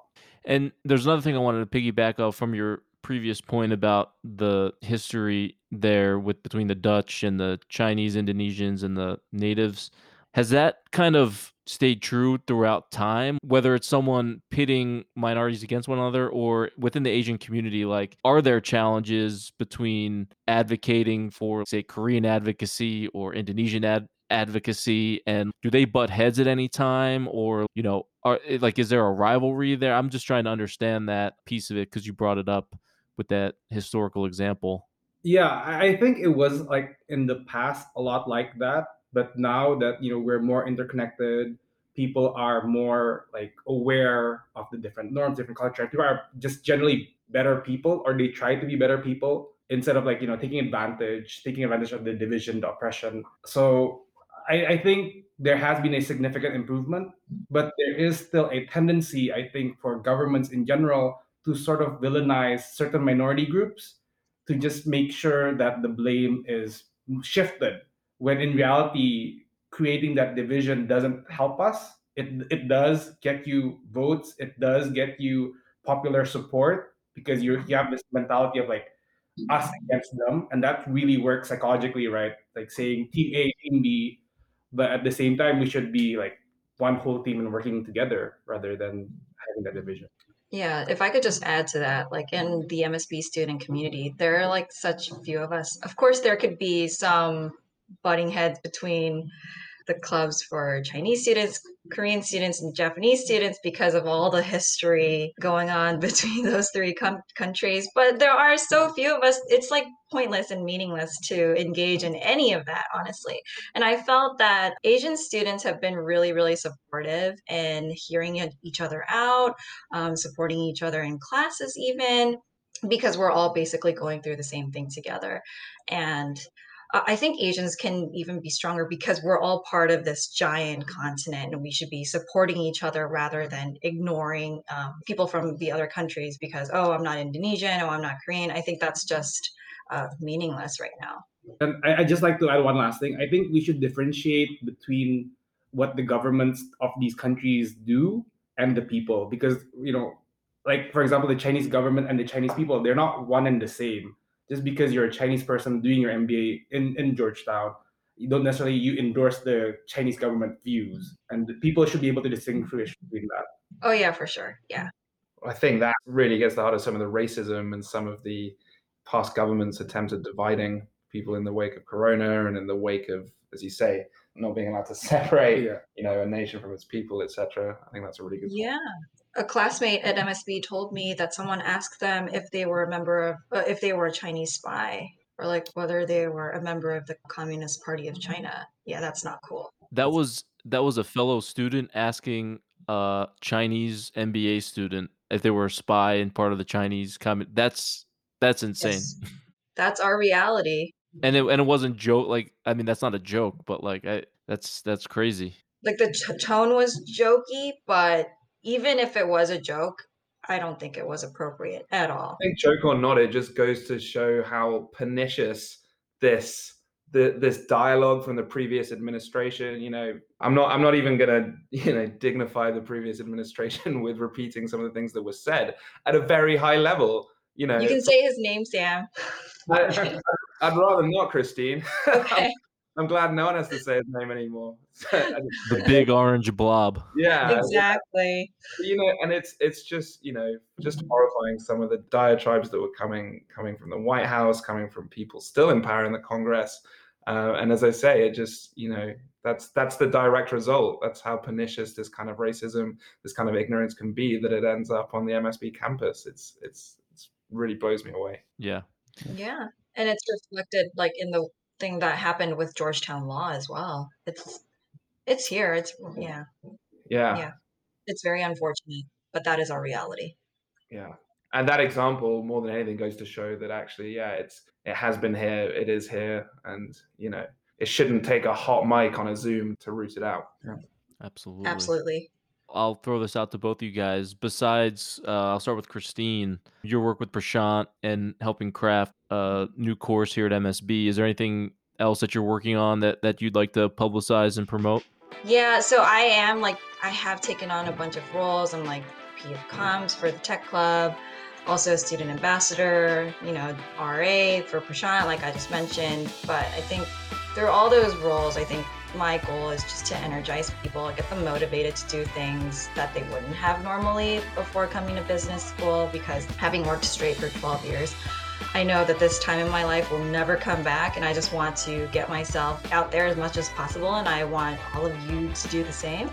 And there's another thing i wanted to piggyback off from your previous point about the history there with between the dutch and the chinese indonesians and the natives. Has that kind of stayed true throughout time whether it's someone pitting minorities against one another or within the asian community like are there challenges between advocating for say korean advocacy or indonesian ad- advocacy and do they butt heads at any time? Or you know are eh, like is there a rivalry there? I'm just trying to understand that piece of it because you brought it up with that historical example. Yeah i think it was like in the past a lot like that but now that you know we're more interconnected people are more like aware of the different norms different cultures people are just generally better people or they try to be better people instead of like you know taking advantage taking advantage of the division the oppression. So I, I think there has been a significant improvement but there is still a tendency i think for governments in general to sort of villainize certain minority groups to just make sure that the blame is shifted when in reality creating that division doesn't help us. It it does get you votes. It does get you popular support because you you have this mentality of like us against them. And that really works psychologically right? Like saying team a team b but at the same time we should be like one whole team and working together rather than having that division. Yeah, if I could just add to that, like in the MSB student community, there are like such few of us. Of course, there could be some butting heads between the clubs for Chinese students, Korean students, and Japanese students because of all the history going on (laughs) between those three com- countries. But there are so few of us, it's like pointless and meaningless to engage in any of that, honestly. And I felt that Asian students have been really, really supportive in hearing each other out, um, supporting each other in classes, even because we're all basically going through the same thing together. And I think Asians can even be stronger because we're all part of this giant continent and we should be supporting each other rather than ignoring um, people from the other countries because, oh, I'm not Indonesian, oh, I'm not Korean. I think that's just uh, meaningless right now. And I, I just like to add one last thing. I think we should differentiate between what the governments of these countries do and the people because, you know, like for example, the Chinese government and the Chinese people, they're not one and the same just because you're a Chinese person doing your MBA in, in Georgetown, you don't necessarily you endorse the Chinese government views, and people should be able to distinguish between that. Oh yeah, for sure. Yeah. I think that really gets the heart of some of the racism and some of the past governments' attempt at dividing people in the wake of Corona and in the wake of, as you say, not being allowed to (laughs) separate, yeah. you know, a nation from its people, etc. I think that's a really good. Yeah, a classmate at MSB told me that someone asked them if they were a member of, uh, if they were a Chinese spy, or like whether they were a member of the Communist Party of China. Yeah, that's not cool. That was that was a fellow student asking a Chinese MBA student if they were a spy and part of the Chinese communist. That's that's insane. Yes. That's our reality. And it and it wasn't joke. Like I mean, that's not a joke, but like I, that's that's crazy. Like the t- tone was jokey, but even if it was a joke, I don't think it was appropriate at all. I think joke or not, it just goes to show how pernicious this the, this dialogue from the previous administration. You know, I'm not I'm not even gonna (laughs) you know dignify the previous administration (laughs) with repeating some of the things that were said at a very high level. You know, you can say his name, Sam. (laughs) I, would rather not, Christine. Okay. I'm glad no one has to say his name anymore. (laughs) the big orange blob. Yeah, exactly. You know, and it's it's just you know just horrifying some of the diatribes that were coming coming from the White House, coming from people still in power in the Congress. Uh, and as I say, it just you know that's that's the direct result. That's how pernicious this kind of racism, this kind of ignorance can be. That it ends up on the MSB campus. It's it's it's really blows me away. Yeah. Yeah. And it's reflected like in the thing that happened with Georgetown Law as well. It's it's here. It's yeah. Yeah. Yeah. It's very unfortunate, but that is our reality. Yeah. And that example, more than anything, goes to show that actually, yeah, it's it has been here, it is here, and you know, it shouldn't take a hot mic on a Zoom to root it out. Yeah. Absolutely. Absolutely. I'll throw this out to both of you guys. Besides, uh, I'll start with Christine. Your work with Prashant and helping craft a new course here at MSB. Is there anything else that you're working on that, that you'd like to publicize and promote? Yeah, so I am like I have taken on a bunch of roles. I'm like P of Comms for the Tech Club, also student ambassador, you know, RA for Prashant, like I just mentioned. But I think through all those roles, I think my goal is just to energize people, get them motivated to do things that they wouldn't have normally before coming to business school. Because having worked straight for 12 years, I know that this time in my life will never come back, and I just want to get myself out there as much as possible. And I want all of you to do the same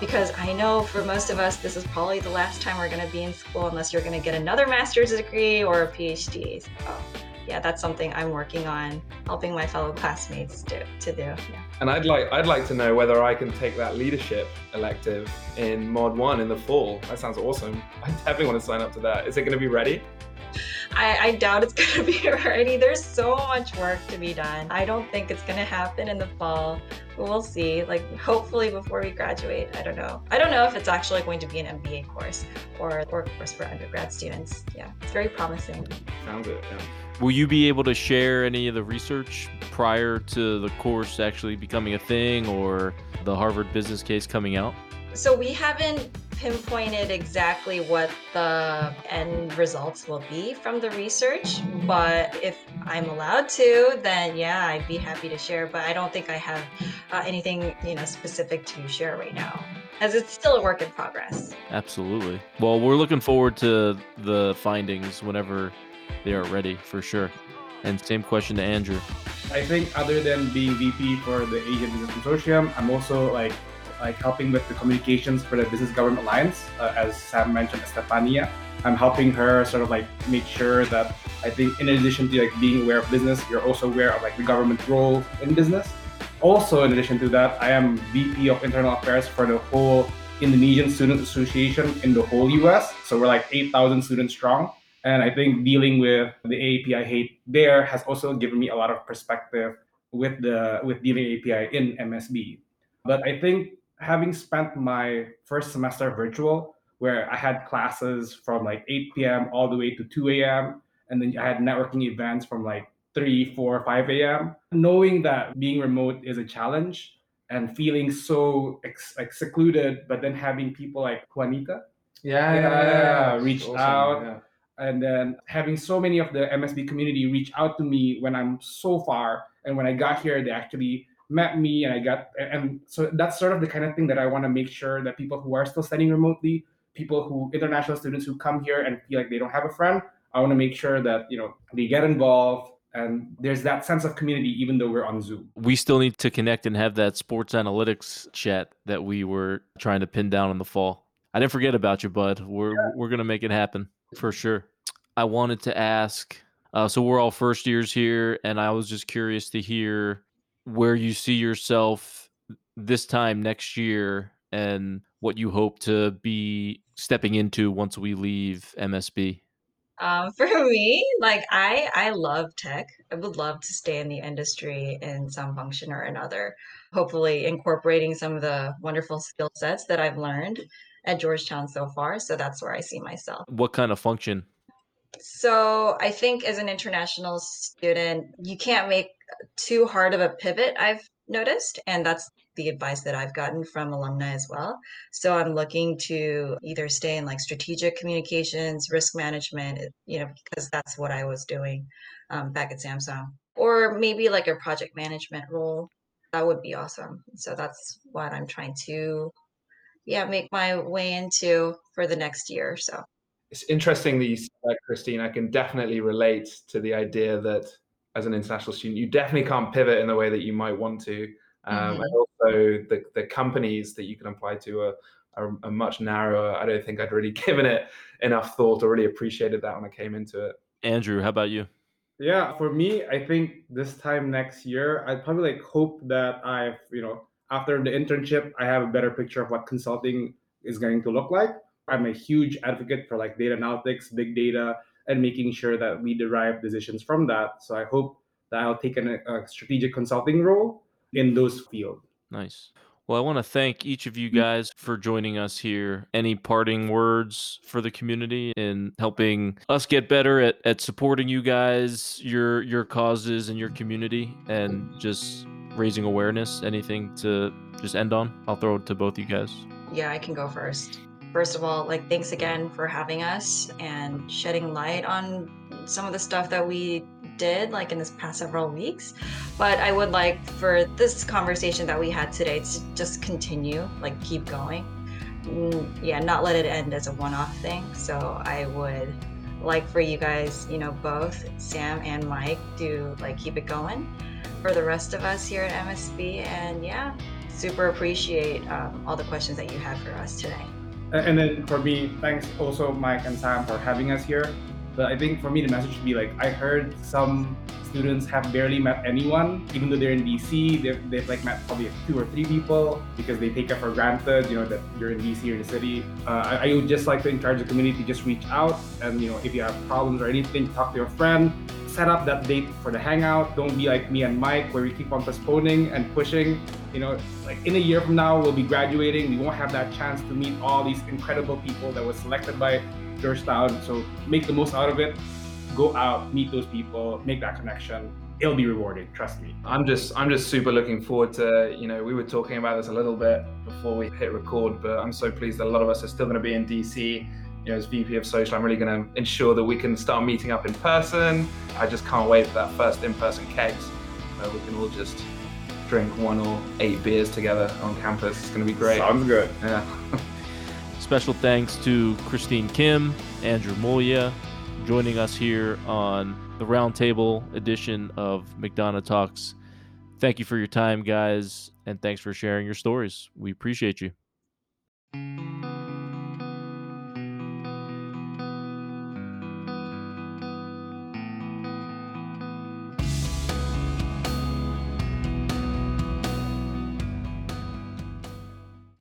because I know for most of us, this is probably the last time we're going to be in school unless you're going to get another master's degree or a PhD. So, yeah, that's something I'm working on, helping my fellow classmates do, to do. Yeah. And I'd like I'd like to know whether I can take that leadership elective in Mod One in the fall. That sounds awesome. I definitely want to sign up to that. Is it going to be ready? I, I doubt it's (laughs) going to be ready. There's so much work to be done. I don't think it's going to happen in the fall, we'll see. Like, hopefully before we graduate. I don't know. I don't know if it's actually going to be an MBA course or, or a course for undergrad students. Yeah, it's very promising. Sounds it. Yeah. Will you be able to share any of the research prior to the course actually becoming a thing or the Harvard business case coming out? So we haven't pinpointed exactly what the end results will be from the research, but if I'm allowed to, then yeah, I'd be happy to share. But I don't think I have uh, anything you know specific to share right now, as it's still a work in progress. Absolutely. Well, we're looking forward to the findings whenever they are ready, for sure. And same question to Andrew. I think other than being VP for the Asian Business Consortium, I'm also like like helping with the communications for the Business Government Alliance, uh, as Sam mentioned, Estefania. I'm helping her sort of like make sure that I think in addition to like being aware of business, you're also aware of like the government role in business. Also, in addition to that, I am VP of Internal Affairs for the whole Indonesian Student Association in the whole US. So we're like 8,000 students strong. And I think dealing with the API hate there has also given me a lot of perspective with the with dealing API in MSB. But I think having spent my first semester virtual, where I had classes from like 8 p.m. all the way to 2 a.m., and then I had networking events from like 3, 4, 5 a.m., knowing that being remote is a challenge and feeling so ex- like secluded, but then having people like Juanita Yeah, Yeah, yeah, yeah. reached Awesome, out. Yeah. and then having so many of the MSB community reach out to me when I'm so far, and when I got here, they actually met me, and I got, and so that's sort of the kind of thing that I want to make sure that people who are still studying remotely, people who international students who come here and feel like they don't have a friend, I want to make sure that you know they get involved, and there's that sense of community, even though we're on Zoom. We still need to connect and have that sports analytics chat that we were trying to pin down in the fall. I didn't forget about you, bud. We're we're gonna make it happen for sure. I wanted to ask. Uh, so we're all first years here, and I was just curious to hear where you see yourself this time next year, and what you hope to be stepping into once we leave MSB. Um, (laughs) for me, like I, I love tech. I would love to stay in the industry in some function or another. Hopefully, incorporating some of the wonderful skill sets that I've learned at Georgetown so far. So that's where I see myself. What kind of function? So I think as an international student, you can't make too hard of a pivot. I've noticed, and that's the advice that I've gotten from alumni as well. So I'm looking to either stay in like strategic communications, risk management, you know, because that's what I was doing um, back at Samsung, or maybe like a project management role. That would be awesome. So that's what I'm trying to, yeah, make my way into for the next year or so. It's interesting that you said that, Christine. I can definitely relate to the idea that as an international student, you definitely can't pivot in the way that you might want to. Um, Mhm. And also the, the companies that you can apply to are, are, are much narrower. I don't think I'd really (laughs) given it enough thought or really appreciated that when I came into it. Andrew, how about you? Yeah, for me, I think this time next year, I'd probably like hope that I've, you know, after the internship, I have a better picture of what consulting is going to look like. I'm a huge advocate for like data analytics, big data, and making sure that we derive decisions from that. So I hope that I'll take an, a strategic consulting role in those fields. Nice. Well, I want to thank each of you mm. guys for joining us here. Any parting words for the community and helping us get better at, at supporting you guys, your your causes and your community, and just raising awareness? Anything to just end on? I'll throw it to both you guys. Yeah, I can go first. First of all, like thanks again for having us and shedding light on some of the stuff that we did like in this past several weeks. But I would like for this conversation that we had today to just continue, like keep going. Mm, Yeah, not let it end as a one-off thing. So I would like for you guys, you know, both Sam and Mike to like keep it going for the rest of us here at MSB. And yeah, super appreciate um, all the questions that you had for us today. And then for me, thanks also Mike and Sam for having us here. But I think for me, the message should be like, I heard some students have barely met anyone, even though they're in DC. They've, they've like met probably two or three people because they take it for granted, you know, that you're in DC or in the city. Uh, I, I would just like to encourage the community to just reach out and, you know, if you have problems or anything, talk to your friend. Set up that date for the hangout. Don't be like me and Mike, where we keep on postponing and pushing. You know, like in a year from now, we'll be graduating. We won't have that chance to meet all these incredible people that were selected by Georgetown. So make the most out of it. Go out, meet those people, make that connection. It'll be rewarded. Trust me. I'm just I'm just super looking forward to you know we were talking about this a little bit before we hit record, but I'm so pleased that a lot of us are still going to be in DC. You know, as VP of Social, I'm really going to ensure that we can start meeting up in person. I just can't wait for that first in-person kegs where we can all just drink one or eight beers together on campus. It's going to be great. Sounds good. Yeah. (laughs) Special thanks to Christine Kim, Andrew Molia, joining us here on the roundtable edition of McDonough Talks. Thank you for your time, guys, and thanks for sharing your stories. We appreciate you.